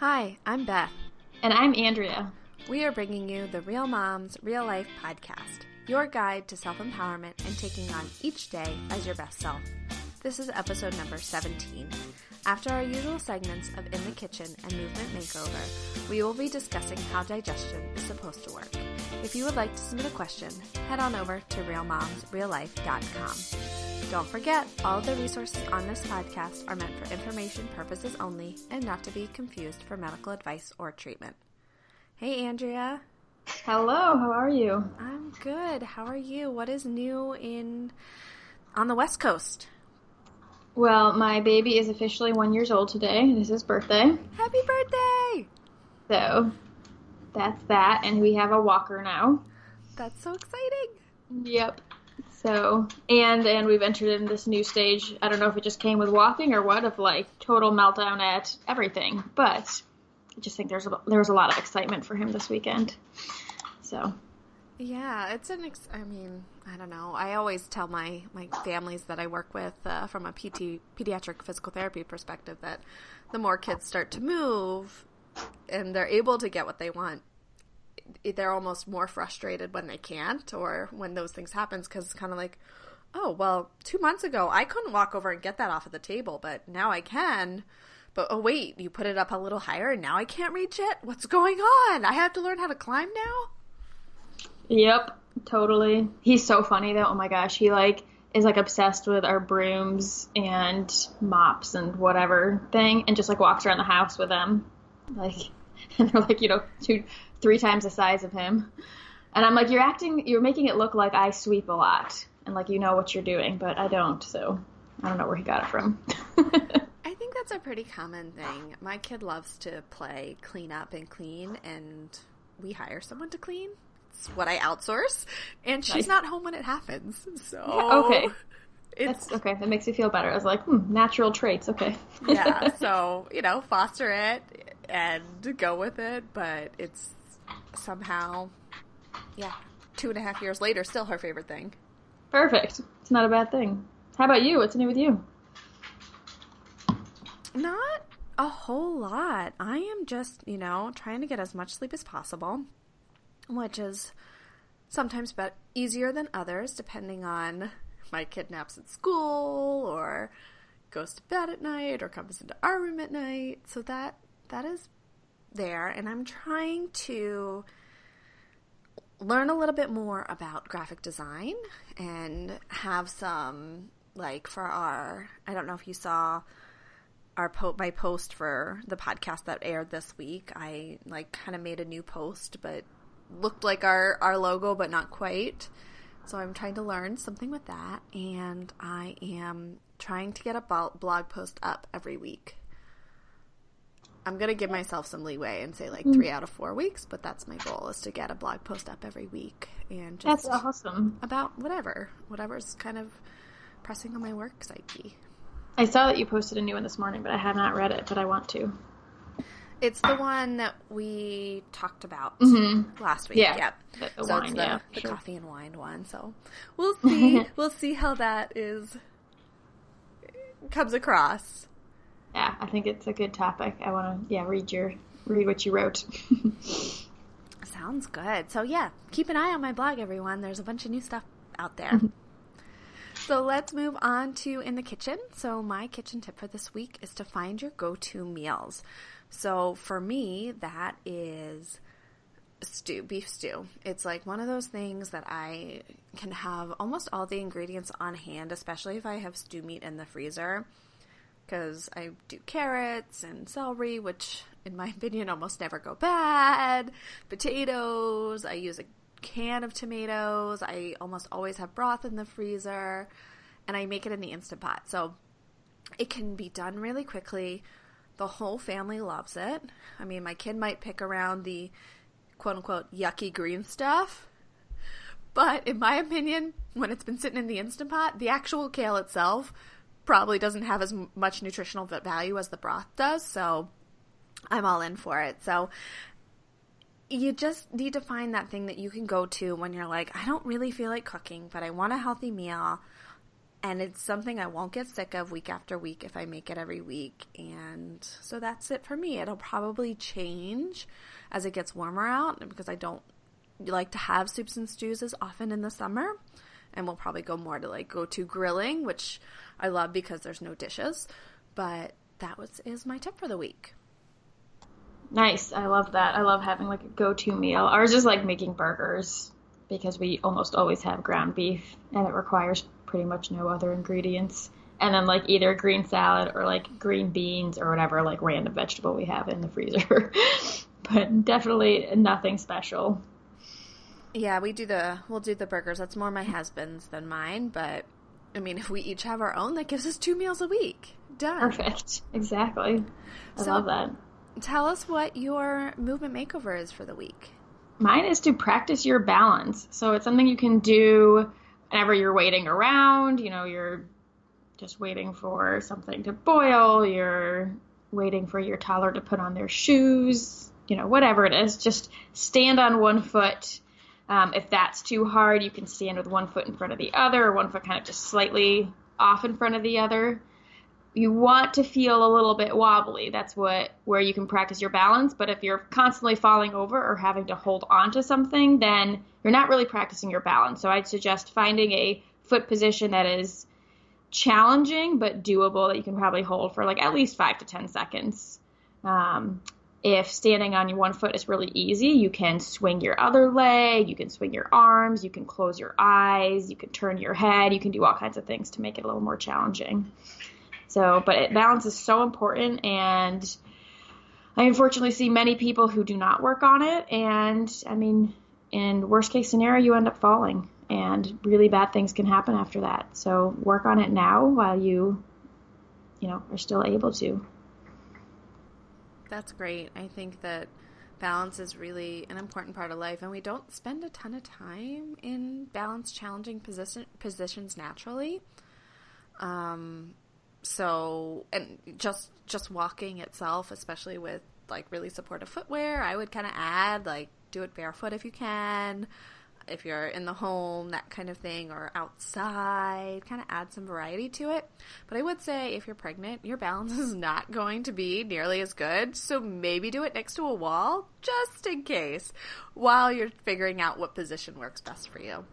Hi, I'm Beth. And I'm Andrea. We are bringing you the Real Moms Real Life podcast, your guide to self empowerment and taking on each day as your best self. This is episode number 17. After our usual segments of In the Kitchen and Movement Makeover, we will be discussing how digestion is supposed to work. If you would like to submit a question, head on over to realmomsreallife.com. Don't forget, all the resources on this podcast are meant for information purposes only and not to be confused for medical advice or treatment. Hey, Andrea. Hello, how are you? I'm good. How are you? What is new in on the West Coast? Well, my baby is officially one years old today. It is his birthday. Happy birthday! So that's that, and we have a walker now. That's so exciting. Yep. So and and we've entered in this new stage. I don't know if it just came with walking or what, of like total meltdown at everything. But I just think there's a, there was a lot of excitement for him this weekend. So yeah, it's an. Ex- I mean, I don't know. I always tell my my families that I work with uh, from a PT pediatric physical therapy perspective that the more kids start to move and they're able to get what they want, they're almost more frustrated when they can't or when those things happen because it's kind of like, oh well, two months ago I couldn't walk over and get that off of the table, but now I can. But oh wait, you put it up a little higher and now I can't reach it. What's going on? I have to learn how to climb now. Yep, totally. He's so funny though. Oh my gosh, he like is like obsessed with our brooms and mops and whatever thing, and just like walks around the house with them, like, and they're like you know two, three times the size of him. And I'm like, you're acting, you're making it look like I sweep a lot, and like you know what you're doing, but I don't. So I don't know where he got it from. I think that's a pretty common thing. My kid loves to play clean up and clean, and we hire someone to clean It's what I outsource, and she's nice. not home when it happens. So yeah, okay. It's That's, okay. That makes me feel better. I was like, hmm, natural traits. Okay. yeah. So you know, foster it and go with it, but it's somehow, yeah, two and a half years later, still her favorite thing. Perfect. It's not a bad thing. How about you? What's new with you? Not a whole lot. I am just, you know, trying to get as much sleep as possible which is sometimes but easier than others depending on my kid naps at school or goes to bed at night or comes into our room at night. So that that is there and I'm trying to learn a little bit more about graphic design and have some like for our I don't know if you saw our po- my post for the podcast that aired this week. I like kind of made a new post but looked like our, our logo, but not quite. So I'm trying to learn something with that, and I am trying to get a blog post up every week. I'm gonna give myself some leeway and say like mm. three out of four weeks, but that's my goal is to get a blog post up every week and just that's awesome about whatever, whatever's kind of pressing on my work psyche. I saw that you posted a new one this morning, but I have not read it, but I want to. It's the one that we talked about mm-hmm. last week. Yeah, yep. The, the so wine, it's the, yeah, the sure. coffee and wine one. So we'll see. we'll see how that is comes across. Yeah, I think it's a good topic. I want to yeah read your read what you wrote. Sounds good. So yeah, keep an eye on my blog, everyone. There's a bunch of new stuff out there. Mm-hmm. So let's move on to in the kitchen. So my kitchen tip for this week is to find your go-to meals. So for me, that is stew, beef stew. It's like one of those things that I can have almost all the ingredients on hand, especially if I have stew meat in the freezer. Because I do carrots and celery, which in my opinion almost never go bad. Potatoes, I use a can of tomatoes. I almost always have broth in the freezer. And I make it in the Instant Pot. So it can be done really quickly the whole family loves it. I mean, my kid might pick around the quote unquote yucky green stuff. But in my opinion, when it's been sitting in the Instant Pot, the actual kale itself probably doesn't have as much nutritional value as the broth does. So I'm all in for it. So you just need to find that thing that you can go to when you're like, I don't really feel like cooking, but I want a healthy meal and it's something I won't get sick of week after week if I make it every week. And so that's it for me. It'll probably change as it gets warmer out because I don't like to have soups and stews as often in the summer. And we'll probably go more to like go to grilling, which I love because there's no dishes. But that was is my tip for the week. Nice. I love that. I love having like a go-to meal. Ours is like making burgers because we almost always have ground beef and it requires pretty much no other ingredients. And then like either green salad or like green beans or whatever like random vegetable we have in the freezer. but definitely nothing special. Yeah, we do the we'll do the burgers. That's more my husband's than mine, but I mean, if we each have our own, that gives us two meals a week. Done. Perfect. Exactly. I so, love that. Tell us what your movement makeover is for the week. Mine is to practice your balance. So it's something you can do whenever you're waiting around. You know, you're just waiting for something to boil, you're waiting for your toddler to put on their shoes, you know, whatever it is. Just stand on one foot. Um, if that's too hard, you can stand with one foot in front of the other, or one foot kind of just slightly off in front of the other you want to feel a little bit wobbly. That's what where you can practice your balance. But if you're constantly falling over or having to hold on to something, then you're not really practicing your balance. So I'd suggest finding a foot position that is challenging but doable that you can probably hold for like at least five to ten seconds. Um, if standing on your one foot is really easy, you can swing your other leg, you can swing your arms, you can close your eyes, you can turn your head, you can do all kinds of things to make it a little more challenging. So, but it, balance is so important, and I unfortunately see many people who do not work on it. And I mean, in worst case scenario, you end up falling, and really bad things can happen after that. So, work on it now while you, you know, are still able to. That's great. I think that balance is really an important part of life and we don't spend a ton of time in balance challenging position, positions naturally um, so and just just walking itself especially with like really supportive footwear i would kind of add like do it barefoot if you can if you're in the home that kind of thing or outside kind of add some variety to it. But i would say if you're pregnant your balance is not going to be nearly as good. So maybe do it next to a wall just in case while you're figuring out what position works best for you.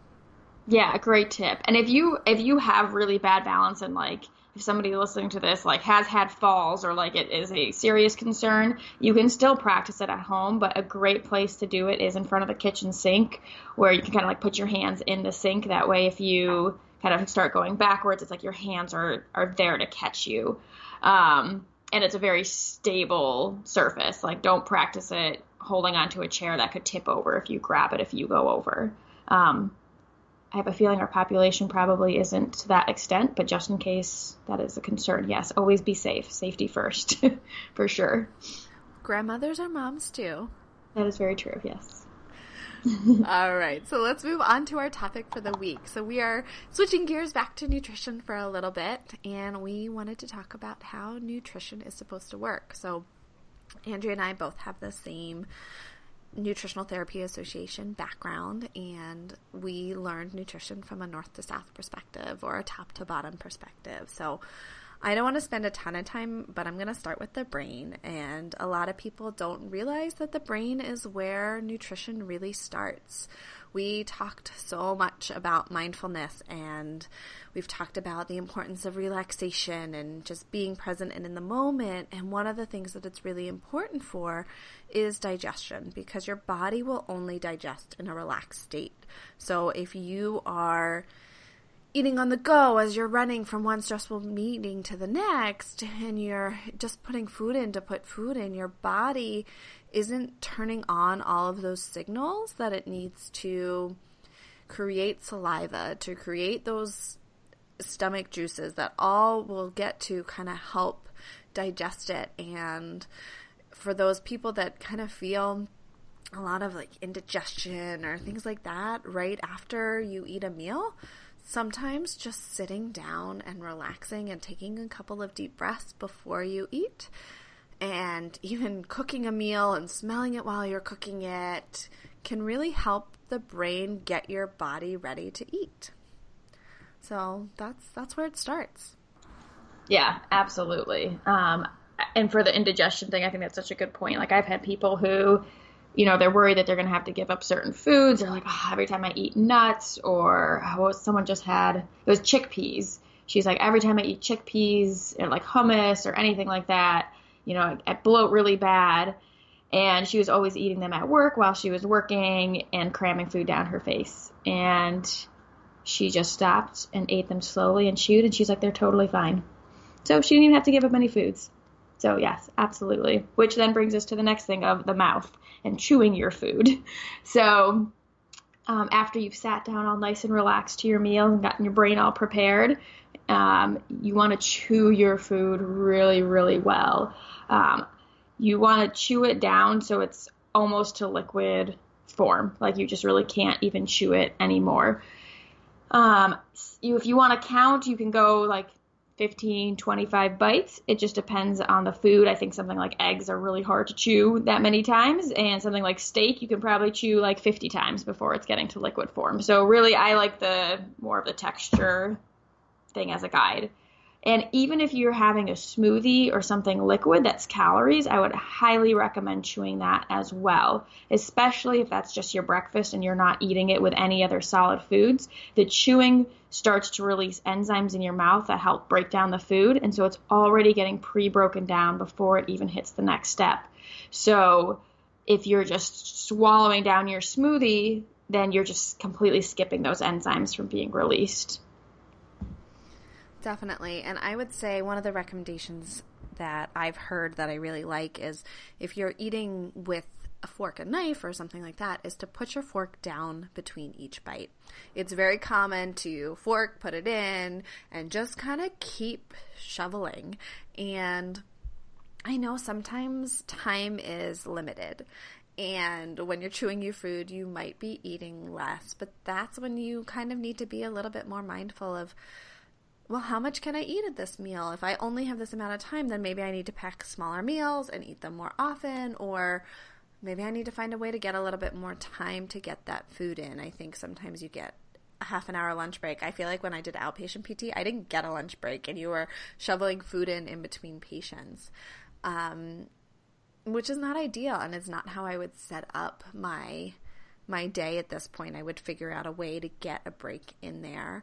Yeah a great tip. And if you if you have really bad balance and like if somebody listening to this like has had falls or like it is a serious concern, you can still practice it at home, but a great place to do it is in front of the kitchen sink where you can kind of like put your hands in the sink. That way, if you kind of start going backwards, it's like your hands are, are there to catch you. Um, and it's a very stable surface. Like, don't practice it holding onto a chair that could tip over if you grab it if you go over. Um, I have a feeling our population probably isn't to that extent, but just in case that is a concern, yes, always be safe. Safety first, for sure. Grandmothers are moms too. That is very true, yes. All right, so let's move on to our topic for the week. So we are switching gears back to nutrition for a little bit, and we wanted to talk about how nutrition is supposed to work. So Andrea and I both have the same Nutritional Therapy Association background, and we learned nutrition from a north to south perspective or a top to bottom perspective. So I don't want to spend a ton of time, but I'm going to start with the brain. And a lot of people don't realize that the brain is where nutrition really starts we talked so much about mindfulness and we've talked about the importance of relaxation and just being present and in the moment. And one of the things that it's really important for is digestion because your body will only digest in a relaxed state. So if you are eating on the go as you're running from one stressful meeting to the next and you're just putting food in to put food in your body isn't turning on all of those signals that it needs to create saliva to create those stomach juices that all will get to kind of help digest it. And for those people that kind of feel a lot of like indigestion or things like that right after you eat a meal Sometimes just sitting down and relaxing and taking a couple of deep breaths before you eat, and even cooking a meal and smelling it while you're cooking it can really help the brain get your body ready to eat. So that's that's where it starts. Yeah, absolutely. Um, and for the indigestion thing, I think that's such a good point. Like I've had people who, you know, they're worried that they're going to have to give up certain foods. They're like, oh, every time I eat nuts, or oh, someone just had it was chickpeas. She's like, every time I eat chickpeas or like hummus or anything like that, you know, I, I bloat really bad. And she was always eating them at work while she was working and cramming food down her face. And she just stopped and ate them slowly and chewed, and she's like, they're totally fine. So she didn't even have to give up any foods. So, yes, absolutely. Which then brings us to the next thing of the mouth and chewing your food. So, um, after you've sat down all nice and relaxed to your meal and gotten your brain all prepared, um, you want to chew your food really, really well. Um, you want to chew it down so it's almost to liquid form, like you just really can't even chew it anymore. Um, you, if you want to count, you can go like 15, 25 bites. It just depends on the food. I think something like eggs are really hard to chew that many times, and something like steak you can probably chew like 50 times before it's getting to liquid form. So really, I like the more of the texture thing as a guide. And even if you're having a smoothie or something liquid that's calories, I would highly recommend chewing that as well, especially if that's just your breakfast and you're not eating it with any other solid foods. The chewing starts to release enzymes in your mouth that help break down the food, and so it's already getting pre broken down before it even hits the next step. So if you're just swallowing down your smoothie, then you're just completely skipping those enzymes from being released. Definitely. And I would say one of the recommendations that I've heard that I really like is if you're eating with a fork and knife or something like that is to put your fork down between each bite. It's very common to fork, put it in, and just kind of keep shoveling. And I know sometimes time is limited. And when you're chewing your food, you might be eating less, but that's when you kind of need to be a little bit more mindful of well, how much can I eat at this meal? If I only have this amount of time, then maybe I need to pack smaller meals and eat them more often, or maybe I need to find a way to get a little bit more time to get that food in. I think sometimes you get a half an hour lunch break. I feel like when I did outpatient PT, I didn't get a lunch break, and you were shoveling food in in between patients, um, which is not ideal, and it's not how I would set up my my day at this point. I would figure out a way to get a break in there.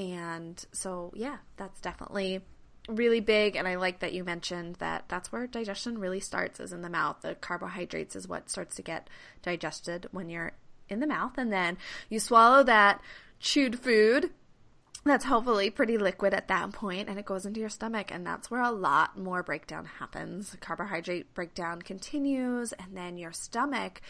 And so, yeah, that's definitely really big. And I like that you mentioned that that's where digestion really starts is in the mouth. The carbohydrates is what starts to get digested when you're in the mouth. And then you swallow that chewed food that's hopefully pretty liquid at that point and it goes into your stomach and that's where a lot more breakdown happens carbohydrate breakdown continues and then your stomach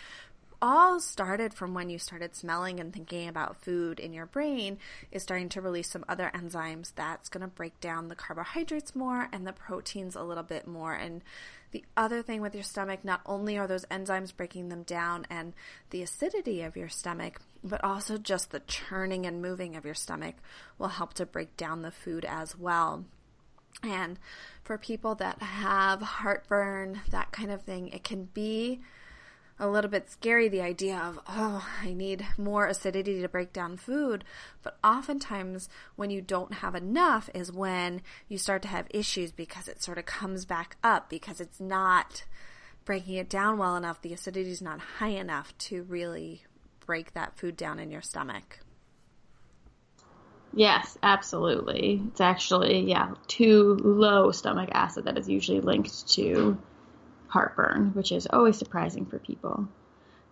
all started from when you started smelling and thinking about food in your brain is starting to release some other enzymes that's going to break down the carbohydrates more and the proteins a little bit more. And the other thing with your stomach not only are those enzymes breaking them down and the acidity of your stomach but also just the churning and moving of your stomach will help to break down the food as well. And for people that have heartburn that kind of thing it can be a little bit scary the idea of, oh, I need more acidity to break down food. But oftentimes, when you don't have enough, is when you start to have issues because it sort of comes back up because it's not breaking it down well enough. The acidity is not high enough to really break that food down in your stomach. Yes, absolutely. It's actually, yeah, too low stomach acid that is usually linked to heartburn, which is always surprising for people.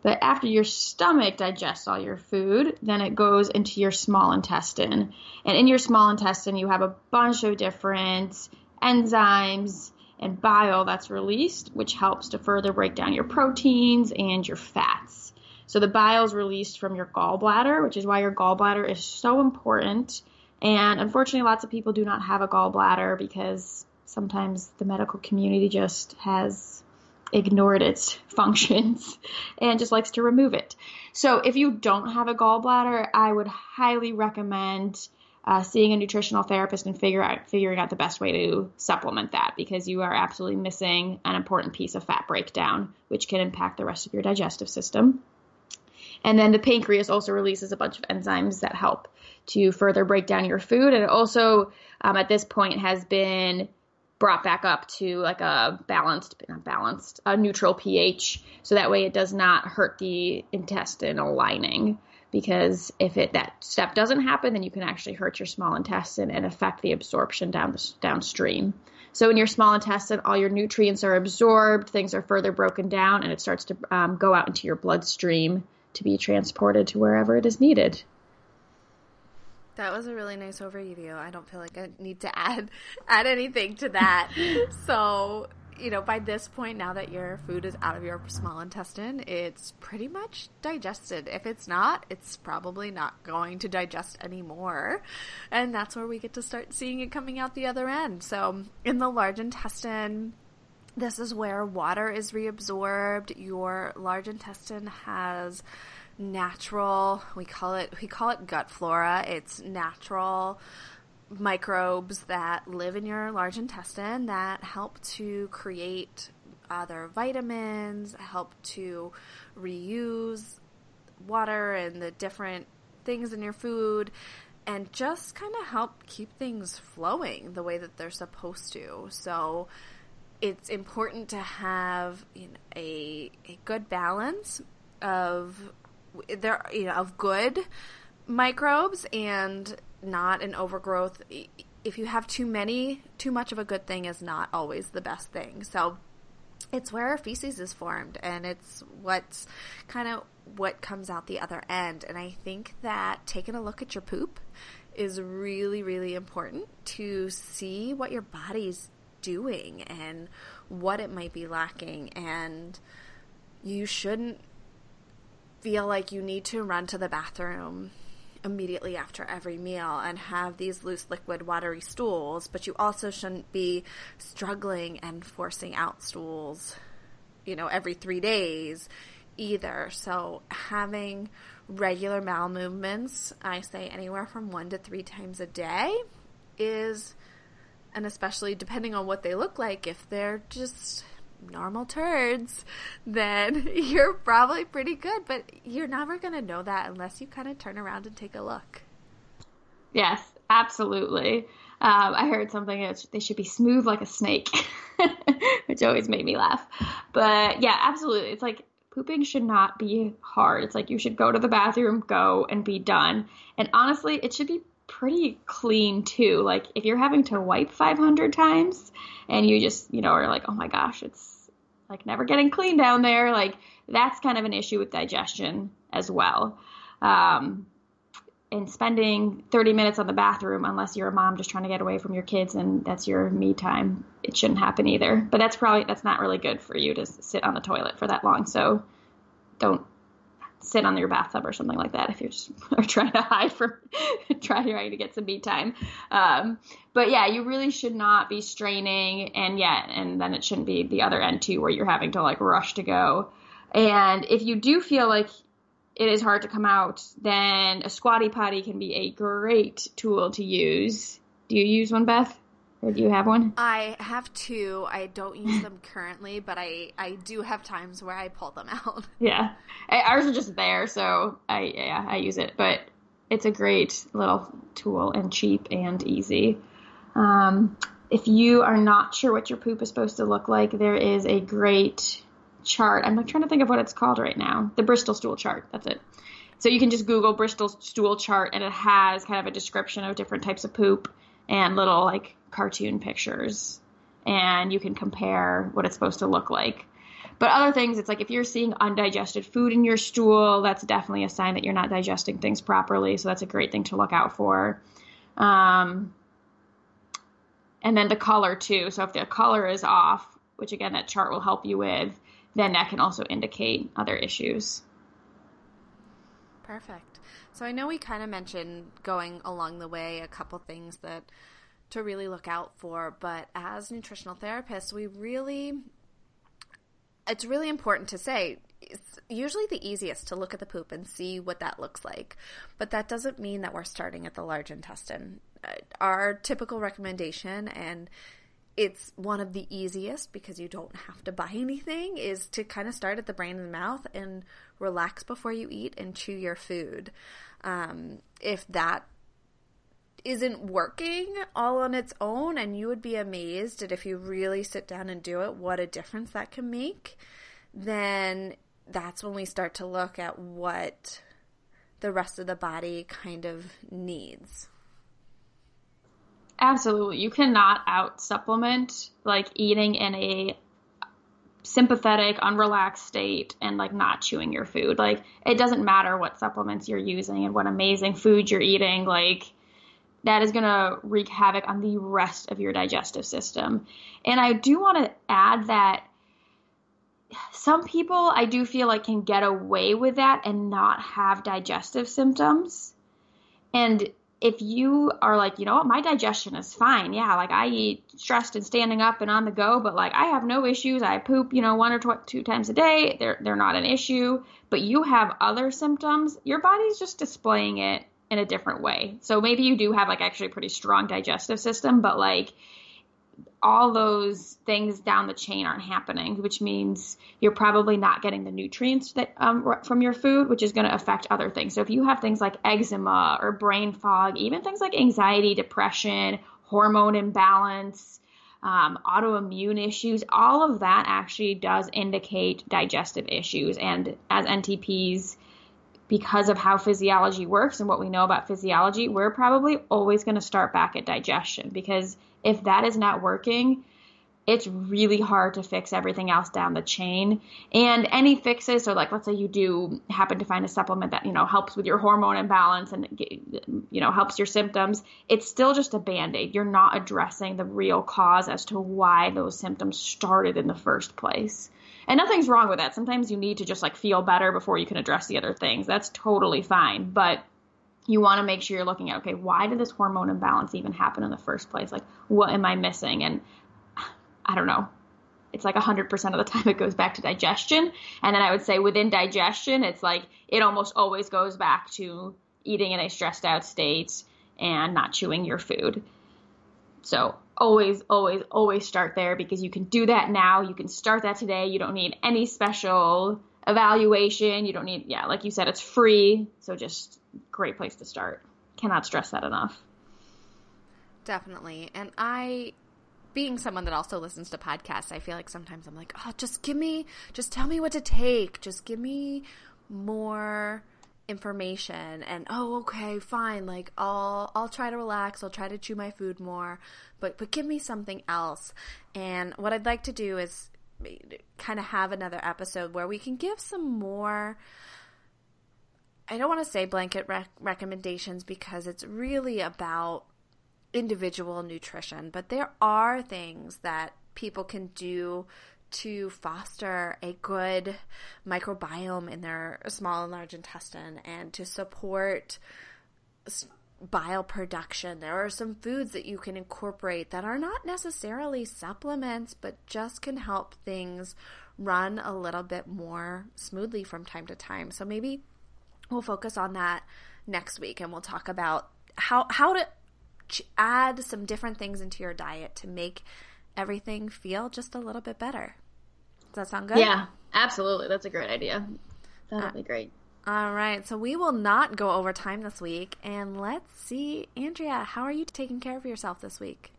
But after your stomach digests all your food, then it goes into your small intestine. And in your small intestine, you have a bunch of different enzymes and bile that's released, which helps to further break down your proteins and your fats. So the bile is released from your gallbladder, which is why your gallbladder is so important. And unfortunately, lots of people do not have a gallbladder because sometimes the medical community just has ignored its functions and just likes to remove it. So if you don't have a gallbladder, I would highly recommend uh, seeing a nutritional therapist and figure out figuring out the best way to supplement that because you are absolutely missing an important piece of fat breakdown, which can impact the rest of your digestive system. And then the pancreas also releases a bunch of enzymes that help to further break down your food. And it also, um, at this point, has been brought back up to like a balanced, not balanced, a neutral pH. So that way it does not hurt the intestinal lining. Because if it that step doesn't happen, then you can actually hurt your small intestine and affect the absorption down downstream. So in your small intestine, all your nutrients are absorbed, things are further broken down, and it starts to um, go out into your bloodstream to be transported to wherever it is needed. That was a really nice overview. I don't feel like I need to add add anything to that. so, you know, by this point, now that your food is out of your small intestine, it's pretty much digested. If it's not, it's probably not going to digest anymore. And that's where we get to start seeing it coming out the other end. So, in the large intestine, this is where water is reabsorbed. Your large intestine has natural. We call it we call it gut flora. It's natural microbes that live in your large intestine that help to create other vitamins help to reuse water and the different things in your food and just kind of help keep things flowing the way that they're supposed to. So it's important to have you know, a, a good balance of there you know of good microbes and not an overgrowth. If you have too many too much of a good thing is not always the best thing. So it's where feces is formed and it's what's kind of what comes out the other end. And i think that taking a look at your poop is really really important to see what your body's doing and what it might be lacking. And you shouldn't feel like you need to run to the bathroom immediately after every meal and have these loose liquid watery stools, but you also shouldn't be struggling and forcing out stools, you know, every 3 days either. So having regular bowel movements, I say anywhere from 1 to 3 times a day is and especially depending on what they look like if they're just normal turds, then you're probably pretty good. But you're never going to know that unless you kind of turn around and take a look. Yes, absolutely. Um, I heard something that they should be smooth like a snake, which always made me laugh. But yeah, absolutely. It's like pooping should not be hard. It's like you should go to the bathroom, go and be done. And honestly, it should be pretty clean too. Like if you're having to wipe 500 times and you just, you know, are like, oh my gosh, it's like never getting clean down there. Like that's kind of an issue with digestion as well. Um, and spending 30 minutes on the bathroom, unless you're a mom just trying to get away from your kids and that's your me time, it shouldn't happen either. But that's probably, that's not really good for you to sit on the toilet for that long. So don't sit on your bathtub or something like that if you're just are trying to hide from trying to get some me time. Um, but yeah, you really should not be straining, and yeah, and then it shouldn't be the other end too, where you're having to like rush to go. And if you do feel like it is hard to come out, then a squatty potty can be a great tool to use. Do you use one, Beth? Or do you have one? I have two. I don't use them currently, but I I do have times where I pull them out. Yeah, ours are just there, so I yeah I use it. But it's a great little tool and cheap and easy. Um, if you are not sure what your poop is supposed to look like, there is a great chart. I'm trying to think of what it's called right now. The Bristol stool chart. That's it. So you can just Google Bristol stool chart, and it has kind of a description of different types of poop and little like cartoon pictures and you can compare what it's supposed to look like. But other things, it's like if you're seeing undigested food in your stool, that's definitely a sign that you're not digesting things properly. So that's a great thing to look out for. Um, and then the color too. So if the color is off, which again that chart will help you with, then that can also indicate other issues. Perfect. So I know we kind of mentioned going along the way a couple things that to really look out for. But as nutritional therapists, we really, it's really important to say it's usually the easiest to look at the poop and see what that looks like. But that doesn't mean that we're starting at the large intestine. Uh, our typical recommendation, and it's one of the easiest because you don't have to buy anything is to kind of start at the brain and mouth and relax before you eat and chew your food. Um, if that isn't working all on its own, and you would be amazed at if you really sit down and do it, what a difference that can make, then that's when we start to look at what the rest of the body kind of needs. Absolutely. You cannot out supplement like eating in a sympathetic, unrelaxed state and like not chewing your food. Like it doesn't matter what supplements you're using and what amazing food you're eating, like that is going to wreak havoc on the rest of your digestive system. And I do want to add that some people I do feel like can get away with that and not have digestive symptoms. And if you are like, you know what, my digestion is fine. Yeah, like I eat stressed and standing up and on the go, but like I have no issues. I poop, you know, one or tw- two times a day. They're they're not an issue. But you have other symptoms. Your body's just displaying it in a different way. So maybe you do have like actually a pretty strong digestive system, but like all those things down the chain aren't happening, which means you're probably not getting the nutrients that um, from your food, which is going to affect other things. So if you have things like eczema or brain fog, even things like anxiety, depression, hormone imbalance, um, autoimmune issues, all of that actually does indicate digestive issues. And as NTPs, because of how physiology works and what we know about physiology, we're probably always going to start back at digestion because if that is not working, it's really hard to fix everything else down the chain. And any fixes, so like let's say you do happen to find a supplement that, you know, helps with your hormone imbalance and, you know, helps your symptoms, it's still just a band aid. You're not addressing the real cause as to why those symptoms started in the first place. And nothing's wrong with that. Sometimes you need to just like feel better before you can address the other things. That's totally fine. But you want to make sure you're looking at okay why did this hormone imbalance even happen in the first place? Like what am i missing? And i don't know. It's like 100% of the time it goes back to digestion. And then i would say within digestion it's like it almost always goes back to eating in a stressed out state and not chewing your food. So always always always start there because you can do that now. You can start that today. You don't need any special evaluation. You don't need yeah like you said it's free. So just great place to start. Cannot stress that enough. Definitely. And I being someone that also listens to podcasts, I feel like sometimes I'm like, "Oh, just give me just tell me what to take. Just give me more information." And, "Oh, okay, fine. Like I'll I'll try to relax. I'll try to chew my food more, but but give me something else." And what I'd like to do is eh, kind of have another episode where we can give some more I don't want to say blanket rec- recommendations because it's really about individual nutrition, but there are things that people can do to foster a good microbiome in their small and large intestine and to support bile production. There are some foods that you can incorporate that are not necessarily supplements, but just can help things run a little bit more smoothly from time to time. So maybe we'll focus on that next week and we'll talk about how how to add some different things into your diet to make everything feel just a little bit better. Does that sound good? Yeah, absolutely. That's a great idea. That'll uh, be great. All right, so we will not go over time this week, and let's see, Andrea, how are you taking care of yourself this week?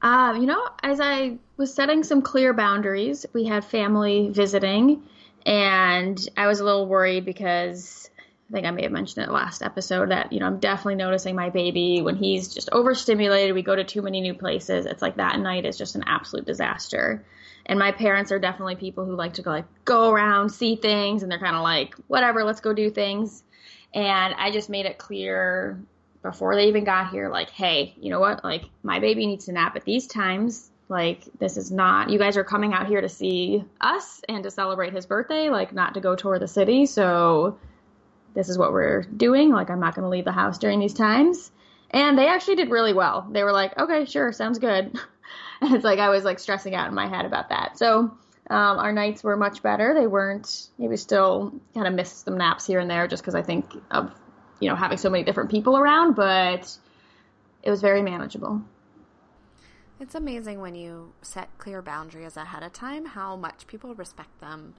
Uh, you know, as I was setting some clear boundaries, we had family visiting, and I was a little worried because I think I may have mentioned it last episode that, you know, I'm definitely noticing my baby when he's just overstimulated. We go to too many new places. It's like that night is just an absolute disaster. And my parents are definitely people who like to go like go around, see things, and they're kind of like, whatever, let's go do things. And I just made it clear before they even got here, like, hey, you know what? Like, my baby needs to nap at these times. Like, this is not, you guys are coming out here to see us and to celebrate his birthday, like, not to go tour the city. So, this is what we're doing. Like, I'm not going to leave the house during these times. And they actually did really well. They were like, okay, sure, sounds good. and it's like I was like stressing out in my head about that. So, um, our nights were much better. They weren't, we still kind of missed some naps here and there just because I think of, you know, having so many different people around, but it was very manageable. It's amazing when you set clear boundaries ahead of time how much people respect them.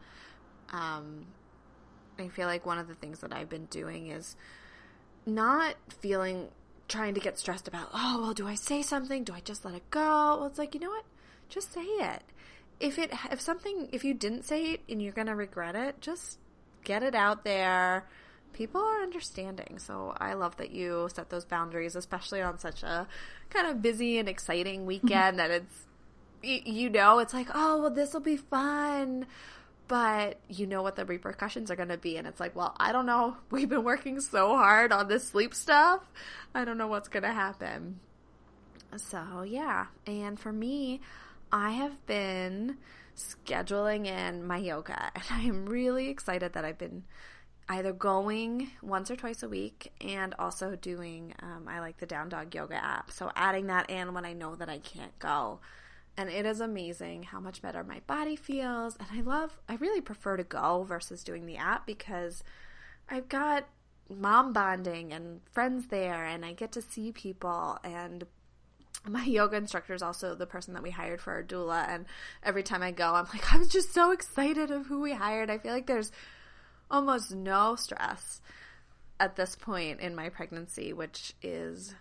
Um, I feel like one of the things that I've been doing is not feeling trying to get stressed about, oh, well, do I say something? Do I just let it go? Well, it's like, you know what? Just say it. If it if something if you didn't say it and you're going to regret it, just get it out there. People are understanding. So I love that you set those boundaries, especially on such a kind of busy and exciting mm-hmm. weekend that it's you know, it's like, "Oh, well this will be fun." but you know what the repercussions are going to be. And it's like, well, I don't know. We've been working so hard on this sleep stuff. I don't know what's going to happen. So, yeah. And for me, I have been scheduling in my yoga, and I am really excited that I've been either going once or twice a week and also doing, um, I like the Down Dog Yoga app. So, adding that in when I know that I can't go. And it is amazing how much better my body feels. And i love i really prefer to go versus doing the app because i've got mom bonding and friends there and i get to see people. And my yoga instructor is also the person that we hired for our doula. And every time i go i'm like i'm just so excited of who we hired. I feel like there's almost no stress at this point in my pregnancy which is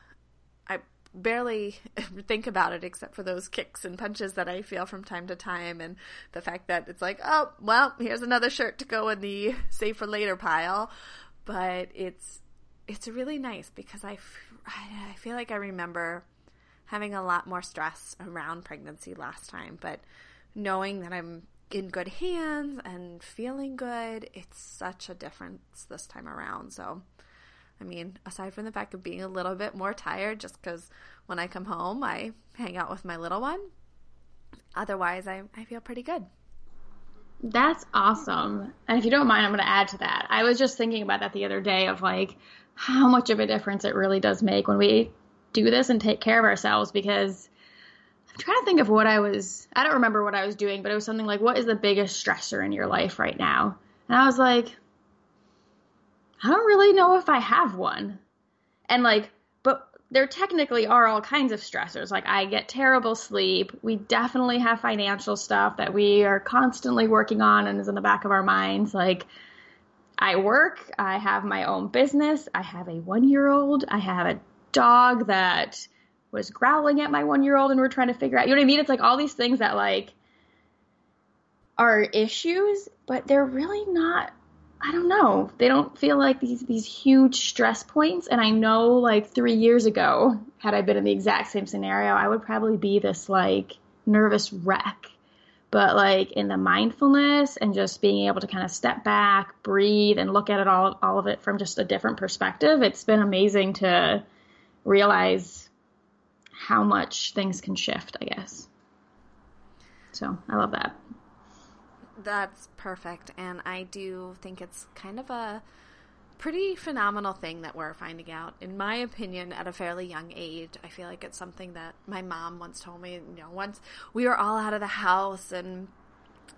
i barely think about it except for those kicks and punches that I feel from time to time and the fact that it's like, oh, well, here's another shirt to go in the save for later pile. But it's it's really nice because I, I feel like I remember having a lot more stress around pregnancy last time, but knowing that I'm in good hands and feeling good, it's such a difference this time around. So I mean, aside from the fact of being a little bit more tired, just because when I come home, I hang out with my little one. Otherwise, I, I feel pretty good. That's awesome. And if you don't mind, I'm going to add to that. I was just thinking about that the other day of like how much of a difference it really does make when we do this and take care of ourselves because I'm trying to think of what I was, I don't remember what I was doing, but it was something like, what is the biggest stressor in your life right now? And I was like, I don't really know if I have one. And like, but there technically are all kinds of stressors. Like, I get terrible sleep. We definitely have financial stuff that we are constantly working on and is in the back of our minds. Like, I work, I have my own business, I have a one year old, I have a dog that was growling at my one year old and we're trying to figure out, you know what I mean? It's like all these things that like are issues, but they're really not I don't know. They don't feel like these these huge stress points. And I know like three years ago, had I been in the exact same scenario, I would probably be this like nervous wreck. But like in the mindfulness and just being able to kind of step back, breathe, and look at it all all of it from just a different perspective, it's been amazing to realize how much things can shift, I guess. So I love that. That's perfect. And I do think it's kind of a pretty phenomenal thing that we're finding out. In my opinion, at a fairly young age, I feel like it's something that my mom once told me. You know, once we were all out of the house and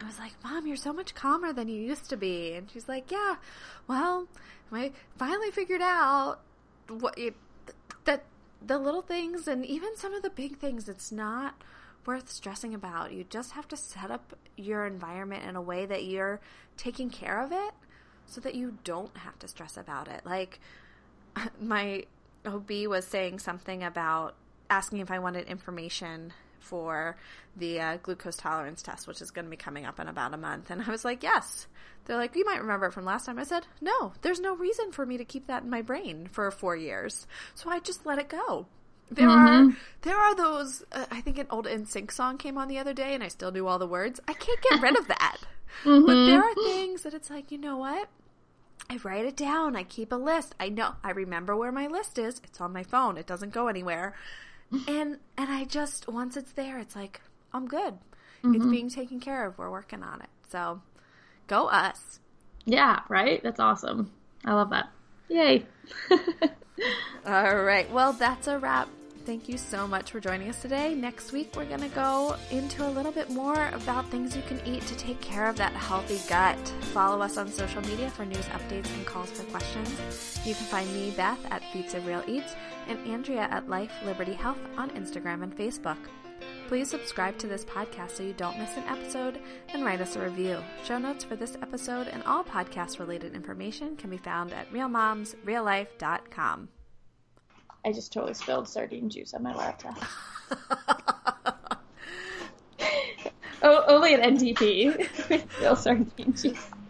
I was like, Mom, you're so much calmer than you used to be. And she's like, Yeah, well, I finally figured out what it, that the little things and even some of the big things, it's not worth stressing about. You just have to set up your environment in a way that you're taking care of it so that you don't have to stress about it. Like my OB was saying something about asking if I wanted information for the uh, glucose tolerance test, which is going to be coming up in about a month. And I was like, yes. They're like, you might remember it from last time. I said, no, there's no reason for me to keep that in my brain for four years. So I just let it go. There mm-hmm. are there are those. Uh, I think an old NSYNC song came on the other day, and I still do all the words. I can't get rid of that. mm-hmm. But there are things that it's like, you know what? I write it down. I keep a list. I know. I remember where my list is. It's on my phone. It doesn't go anywhere. and and I just once it's there, it's like I'm good. Mm-hmm. It's being taken care of. We're working on it. So go us. Yeah. Right. That's awesome. I love that. Yay. All right. Well, that's a wrap Thank you so much for joining us today. Next week, we're going to go into a little bit more about things you can eat to take care of that healthy gut. Follow us on social media for news updates and calls for questions. You can find me, Beth, at Feats of Real Eats, and Andrea at Life Liberty Health on Instagram and Facebook. Please subscribe to this podcast so you don't miss an episode and write us a review. Show notes for this episode and all podcast related information can be found at realmomsreallife.com. I just totally spilled sardine juice on my laptop. oh, only an NTP. Real sardine juice.